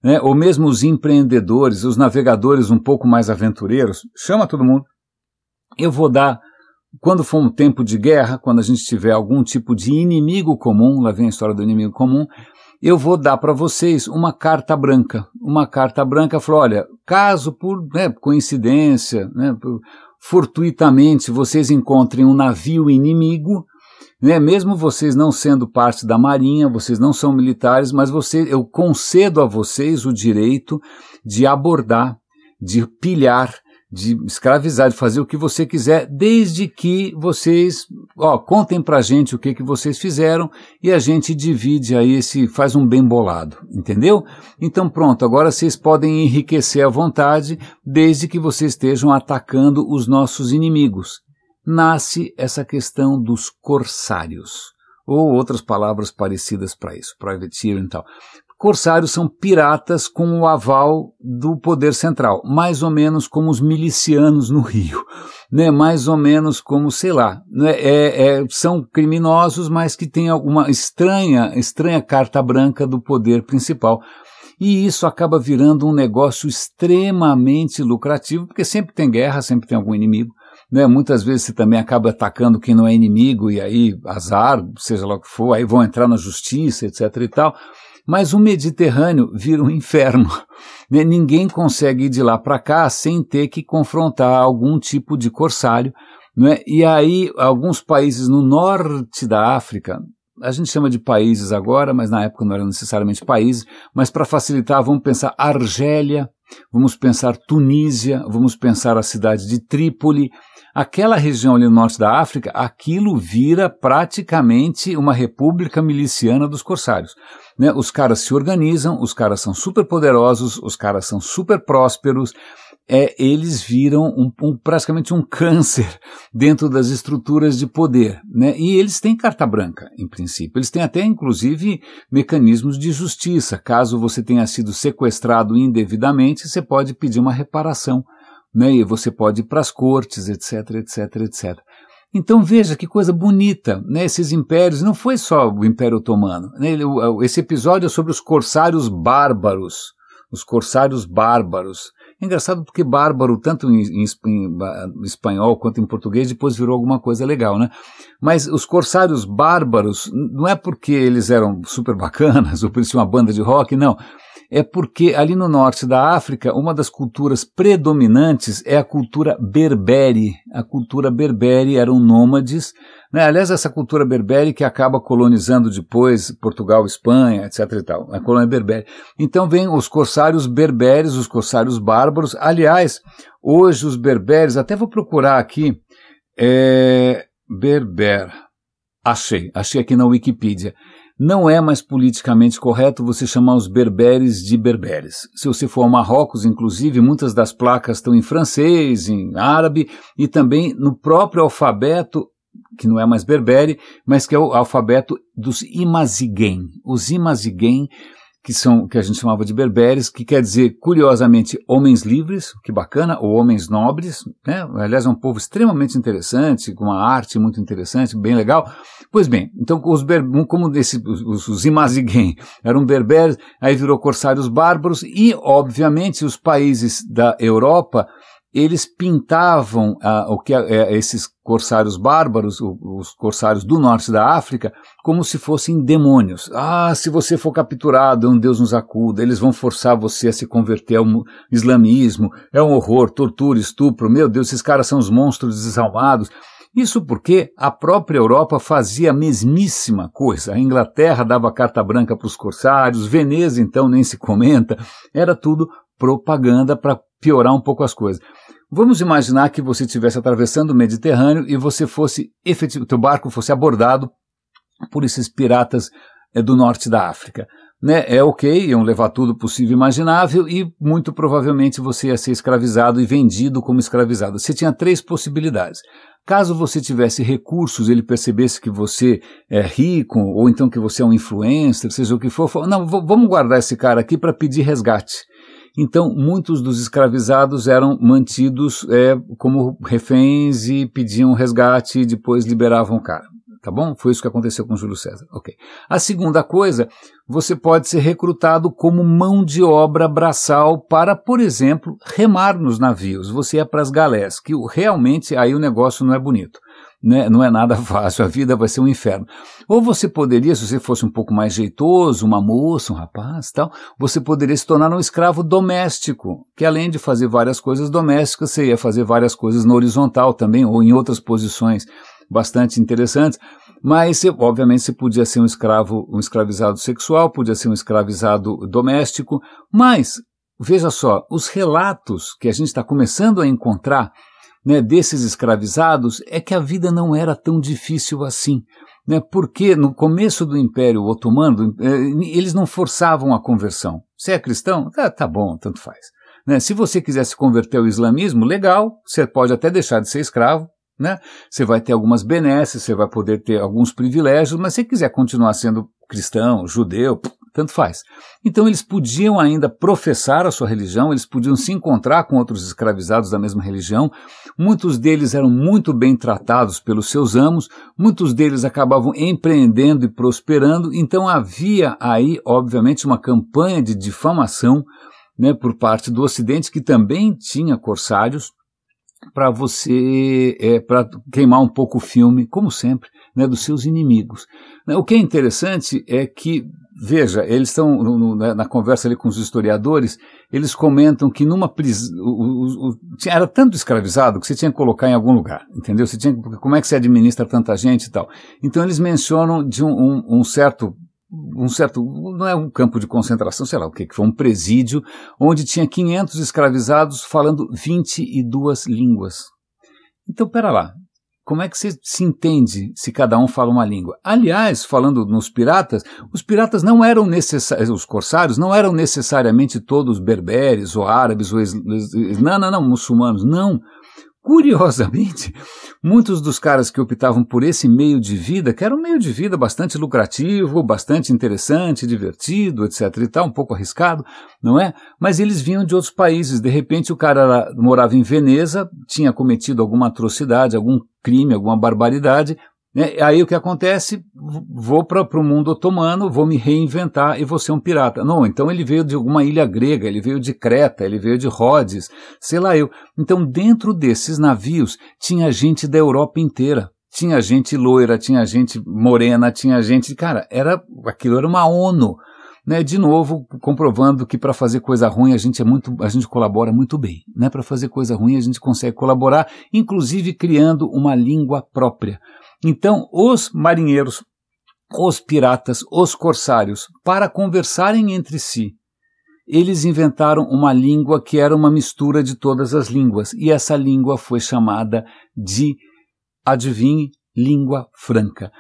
né, ou mesmo os empreendedores, os navegadores um pouco mais aventureiros, chama todo mundo, eu vou dar quando for um tempo de guerra, quando a gente tiver algum tipo de inimigo comum, lá vem a história do inimigo comum, eu vou dar para vocês uma carta branca. Uma carta branca falou: olha, caso por né, coincidência, né, fortuitamente vocês encontrem um navio inimigo, né, mesmo vocês não sendo parte da marinha, vocês não são militares, mas você, eu concedo a vocês o direito de abordar, de pilhar de escravizar, de fazer o que você quiser, desde que vocês, ó, contem pra gente o que que vocês fizeram e a gente divide aí esse, faz um bem bolado, entendeu? Então pronto, agora vocês podem enriquecer à vontade, desde que vocês estejam atacando os nossos inimigos. Nasce essa questão dos corsários, ou outras palavras parecidas para isso, privateering e tal. Corsários são piratas com o aval do poder central, mais ou menos como os milicianos no Rio, né? mais ou menos como, sei lá, né? é, é, são criminosos, mas que têm alguma estranha, estranha carta branca do poder principal. E isso acaba virando um negócio extremamente lucrativo, porque sempre tem guerra, sempre tem algum inimigo. Né? Muitas vezes você também acaba atacando quem não é inimigo, e aí azar, seja lá o que for, aí vão entrar na justiça, etc. e tal. Mas o Mediterrâneo vira um inferno. Né? Ninguém consegue ir de lá para cá sem ter que confrontar algum tipo de corsário. Né? E aí, alguns países no norte da África, a gente chama de países agora, mas na época não eram necessariamente países, mas para facilitar, vamos pensar Argélia, vamos pensar Tunísia, vamos pensar a cidade de Trípoli, aquela região ali no norte da África, aquilo vira praticamente uma república miliciana dos corsários. Né? Os caras se organizam, os caras são super poderosos, os caras são super prósperos, é, eles viram um, um, praticamente um câncer dentro das estruturas de poder. Né? E eles têm carta branca, em princípio. Eles têm até, inclusive, mecanismos de justiça. Caso você tenha sido sequestrado indevidamente, você pode pedir uma reparação né? e você pode ir para as cortes, etc, etc, etc. Então veja que coisa bonita, né? Esses impérios, não foi só o Império Otomano. Né? Esse episódio é sobre os corsários bárbaros, os corsários bárbaros. É engraçado porque bárbaro, tanto em, em, em, espanhol quanto em português, depois virou alguma coisa legal, né? Mas os corsários bárbaros, não é porque eles eram super bacanas ou por isso uma banda de rock, não é porque ali no norte da África, uma das culturas predominantes é a cultura berbere. A cultura berbere eram nômades, né? aliás, essa cultura berbere que acaba colonizando depois Portugal, Espanha, etc. e tal, a colônia berbere. Então vem os corsários berberes, os corsários bárbaros. Aliás, hoje os berberes, até vou procurar aqui, é, berber. Achei, achei aqui na Wikipedia. Não é mais politicamente correto você chamar os berberes de berberes. Se você for ao Marrocos, inclusive, muitas das placas estão em francês, em árabe e também no próprio alfabeto que não é mais berbere, mas que é o alfabeto dos Imazighen. Os Imazighen que são que a gente chamava de berberes, que quer dizer, curiosamente, homens livres, que bacana, ou homens nobres, né? Aliás, é um povo extremamente interessante, com uma arte muito interessante, bem legal. Pois bem, então os ber, como desse, os, os eram berberes, aí virou corsários bárbaros e, obviamente, os países da Europa eles pintavam ah, o que é, esses corsários bárbaros, os corsários do norte da África, como se fossem demônios. Ah, se você for capturado, um Deus nos acuda, eles vão forçar você a se converter ao islamismo, é um horror, tortura, estupro, meu Deus, esses caras são os monstros desalmados. Isso porque a própria Europa fazia a mesmíssima coisa. A Inglaterra dava carta branca para os corsários, Veneza então nem se comenta, era tudo propaganda para piorar um pouco as coisas. Vamos imaginar que você estivesse atravessando o Mediterrâneo e você fosse efetivo, teu barco fosse abordado por esses piratas é, do norte da África. Né? É ok, iam levar tudo possível e imaginável e muito provavelmente você ia ser escravizado e vendido como escravizado. Você tinha três possibilidades. Caso você tivesse recursos, ele percebesse que você é rico, ou então que você é um influencer, seja o que for, não, vamos guardar esse cara aqui para pedir resgate. Então, muitos dos escravizados eram mantidos é, como reféns e pediam resgate e depois liberavam o cara. Tá bom? Foi isso que aconteceu com Júlio César. Ok. A segunda coisa, você pode ser recrutado como mão de obra braçal para, por exemplo, remar nos navios. Você é para as galés, que realmente aí o negócio não é bonito né, não é nada fácil, a vida vai ser um inferno. Ou você poderia, se você fosse um pouco mais jeitoso, uma moça, um rapaz tal, você poderia se tornar um escravo doméstico, que além de fazer várias coisas domésticas, você ia fazer várias coisas no horizontal também, ou em outras posições bastante interessantes. Mas, obviamente, você podia ser um escravo, um escravizado sexual, podia ser um escravizado doméstico, mas, veja só, os relatos que a gente está começando a encontrar né, desses escravizados é que a vida não era tão difícil assim. Né, porque no começo do Império Otomano, eh, eles não forçavam a conversão. Você é cristão? Ah, tá bom, tanto faz. Né, se você quiser se converter ao islamismo, legal, você pode até deixar de ser escravo, né? Você vai ter algumas benesses, você vai poder ter alguns privilégios, mas se quiser continuar sendo cristão, judeu, tanto faz. Então eles podiam ainda professar a sua religião, eles podiam se encontrar com outros escravizados da mesma religião, muitos deles eram muito bem tratados pelos seus amos, muitos deles acabavam empreendendo e prosperando, então havia aí, obviamente, uma campanha de difamação né, por parte do Ocidente, que também tinha corsários, para você, é, para queimar um pouco o filme, como sempre, né, dos seus inimigos. O que é interessante é que, veja, eles estão né, na conversa ali com os historiadores, eles comentam que numa prisão, era tanto escravizado que você tinha que colocar em algum lugar, entendeu? Você tinha, como é que você administra tanta gente e tal? Então eles mencionam de um, um, um certo um certo, não é um campo de concentração, sei lá o que, que foi um presídio, onde tinha 500 escravizados falando 22 línguas. Então, pera lá, como é que você se entende se cada um fala uma língua? Aliás, falando nos piratas, os piratas não eram necessários, os corsários não eram necessariamente todos berberes ou árabes ou não, não, não, muçulmanos, não. Curiosamente, muitos dos caras que optavam por esse meio de vida, que era um meio de vida bastante lucrativo, bastante interessante, divertido, etc e tal, um pouco arriscado, não é? Mas eles vinham de outros países. De repente o cara morava em Veneza, tinha cometido alguma atrocidade, algum crime, alguma barbaridade, né? Aí o que acontece? Vou para o mundo otomano, vou me reinventar e vou ser um pirata. Não, então ele veio de alguma ilha grega, ele veio de Creta, ele veio de Rhodes, sei lá eu. Então dentro desses navios tinha gente da Europa inteira. Tinha gente loira, tinha gente morena, tinha gente. Cara, era aquilo era uma ONU. Né, de novo, comprovando que para fazer coisa ruim a gente é muito, a gente colabora muito bem, né? Para fazer coisa ruim a gente consegue colaborar, inclusive criando uma língua própria. Então, os marinheiros, os piratas, os corsários, para conversarem entre si, eles inventaram uma língua que era uma mistura de todas as línguas, e essa língua foi chamada de, adivinhe, língua franca.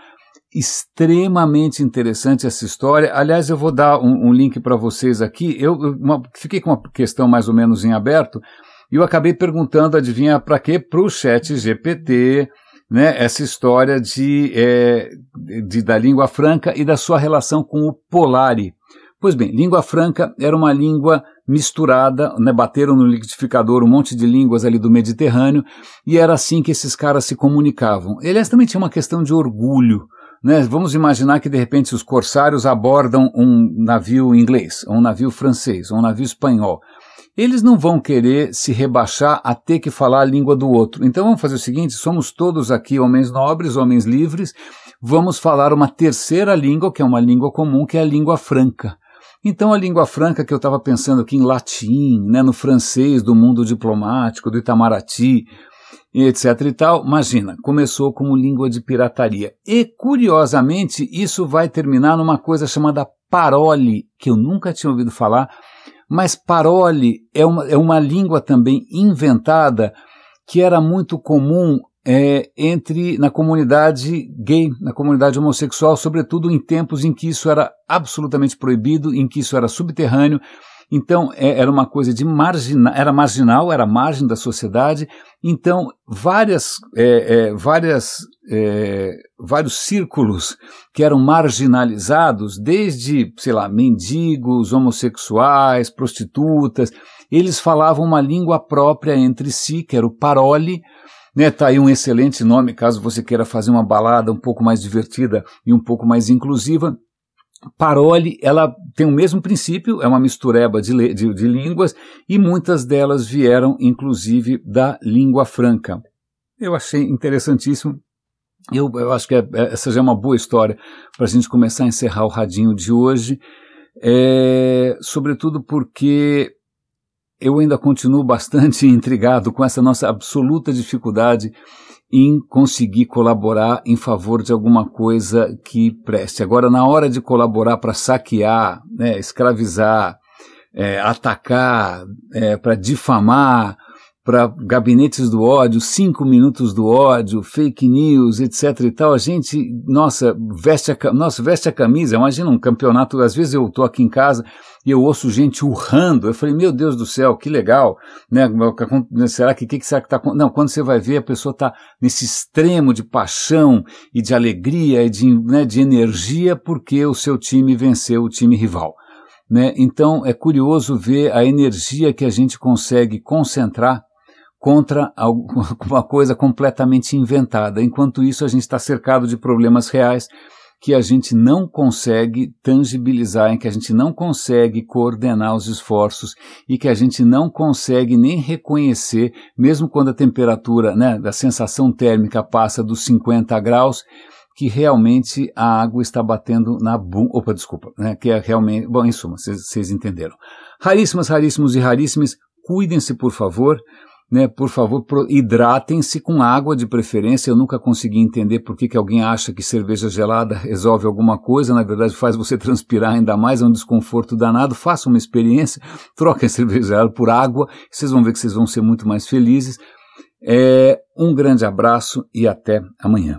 Extremamente interessante essa história. Aliás, eu vou dar um, um link para vocês aqui. Eu uma, fiquei com uma questão mais ou menos em aberto, e eu acabei perguntando, adivinha para quê? Para o chat GPT, né, essa história de, é, de, da língua franca e da sua relação com o Polari. Pois bem, língua franca era uma língua misturada, né, bateram no liquidificador um monte de línguas ali do Mediterrâneo, e era assim que esses caras se comunicavam. Aliás, também tinha uma questão de orgulho. Né? Vamos imaginar que de repente os corsários abordam um navio inglês, um navio francês, um navio espanhol eles não vão querer se rebaixar a ter que falar a língua do outro. Então vamos fazer o seguinte: somos todos aqui homens nobres, homens livres, vamos falar uma terceira língua, que é uma língua comum, que é a língua franca. Então a língua franca que eu estava pensando aqui em latim, né, no francês do mundo diplomático, do Itamaraty, etc e tal, imagina, começou como língua de pirataria. E curiosamente, isso vai terminar numa coisa chamada parole, que eu nunca tinha ouvido falar, mas parole é uma, é uma língua também inventada que era muito comum é, entre na comunidade gay, na comunidade homossexual, sobretudo em tempos em que isso era absolutamente proibido, em que isso era subterrâneo então é, era uma coisa de marginal, era marginal, era margem da sociedade. Então várias, é, é, várias, é, vários círculos que eram marginalizados, desde sei lá mendigos, homossexuais, prostitutas, eles falavam uma língua própria entre si, que era o parole. Né, tá aí um excelente nome, caso você queira fazer uma balada um pouco mais divertida e um pouco mais inclusiva. Parole, ela tem o mesmo princípio, é uma mistureba de, de, de línguas, e muitas delas vieram, inclusive, da língua franca. Eu achei interessantíssimo. Eu, eu acho que é, é essa já é uma boa história para a gente começar a encerrar o radinho de hoje, é, sobretudo porque eu ainda continuo bastante intrigado com essa nossa absoluta dificuldade em conseguir colaborar em favor de alguma coisa que preste. Agora, na hora de colaborar para saquear, né, escravizar, é, atacar, é, para difamar, para gabinetes do ódio, cinco minutos do ódio, fake news, etc e tal, a gente, nossa, veste a, nossa, veste a camisa, imagina um campeonato, às vezes eu estou aqui em casa e eu ouço gente urrando, eu falei, meu Deus do céu, que legal, né, será que, que, que será que está, não, quando você vai ver, a pessoa está nesse extremo de paixão e de alegria e de, né, de energia porque o seu time venceu o time rival. Né? Então é curioso ver a energia que a gente consegue concentrar contra alguma coisa completamente inventada. Enquanto isso, a gente está cercado de problemas reais que a gente não consegue tangibilizar, em que a gente não consegue coordenar os esforços e que a gente não consegue nem reconhecer, mesmo quando a temperatura, né, a sensação térmica passa dos 50 graus, que realmente a água está batendo na bunda. Opa, desculpa, né? Que é realmente. Bom, em suma, vocês entenderam. Raríssimas, raríssimos e raríssimas, cuidem-se, por favor né, por favor, hidratem-se com água de preferência. Eu nunca consegui entender por que, que alguém acha que cerveja gelada resolve alguma coisa. Na verdade, faz você transpirar ainda mais, é um desconforto danado. Faça uma experiência, troquem a cerveja gelada por água, vocês vão ver que vocês vão ser muito mais felizes. É, um grande abraço e até amanhã.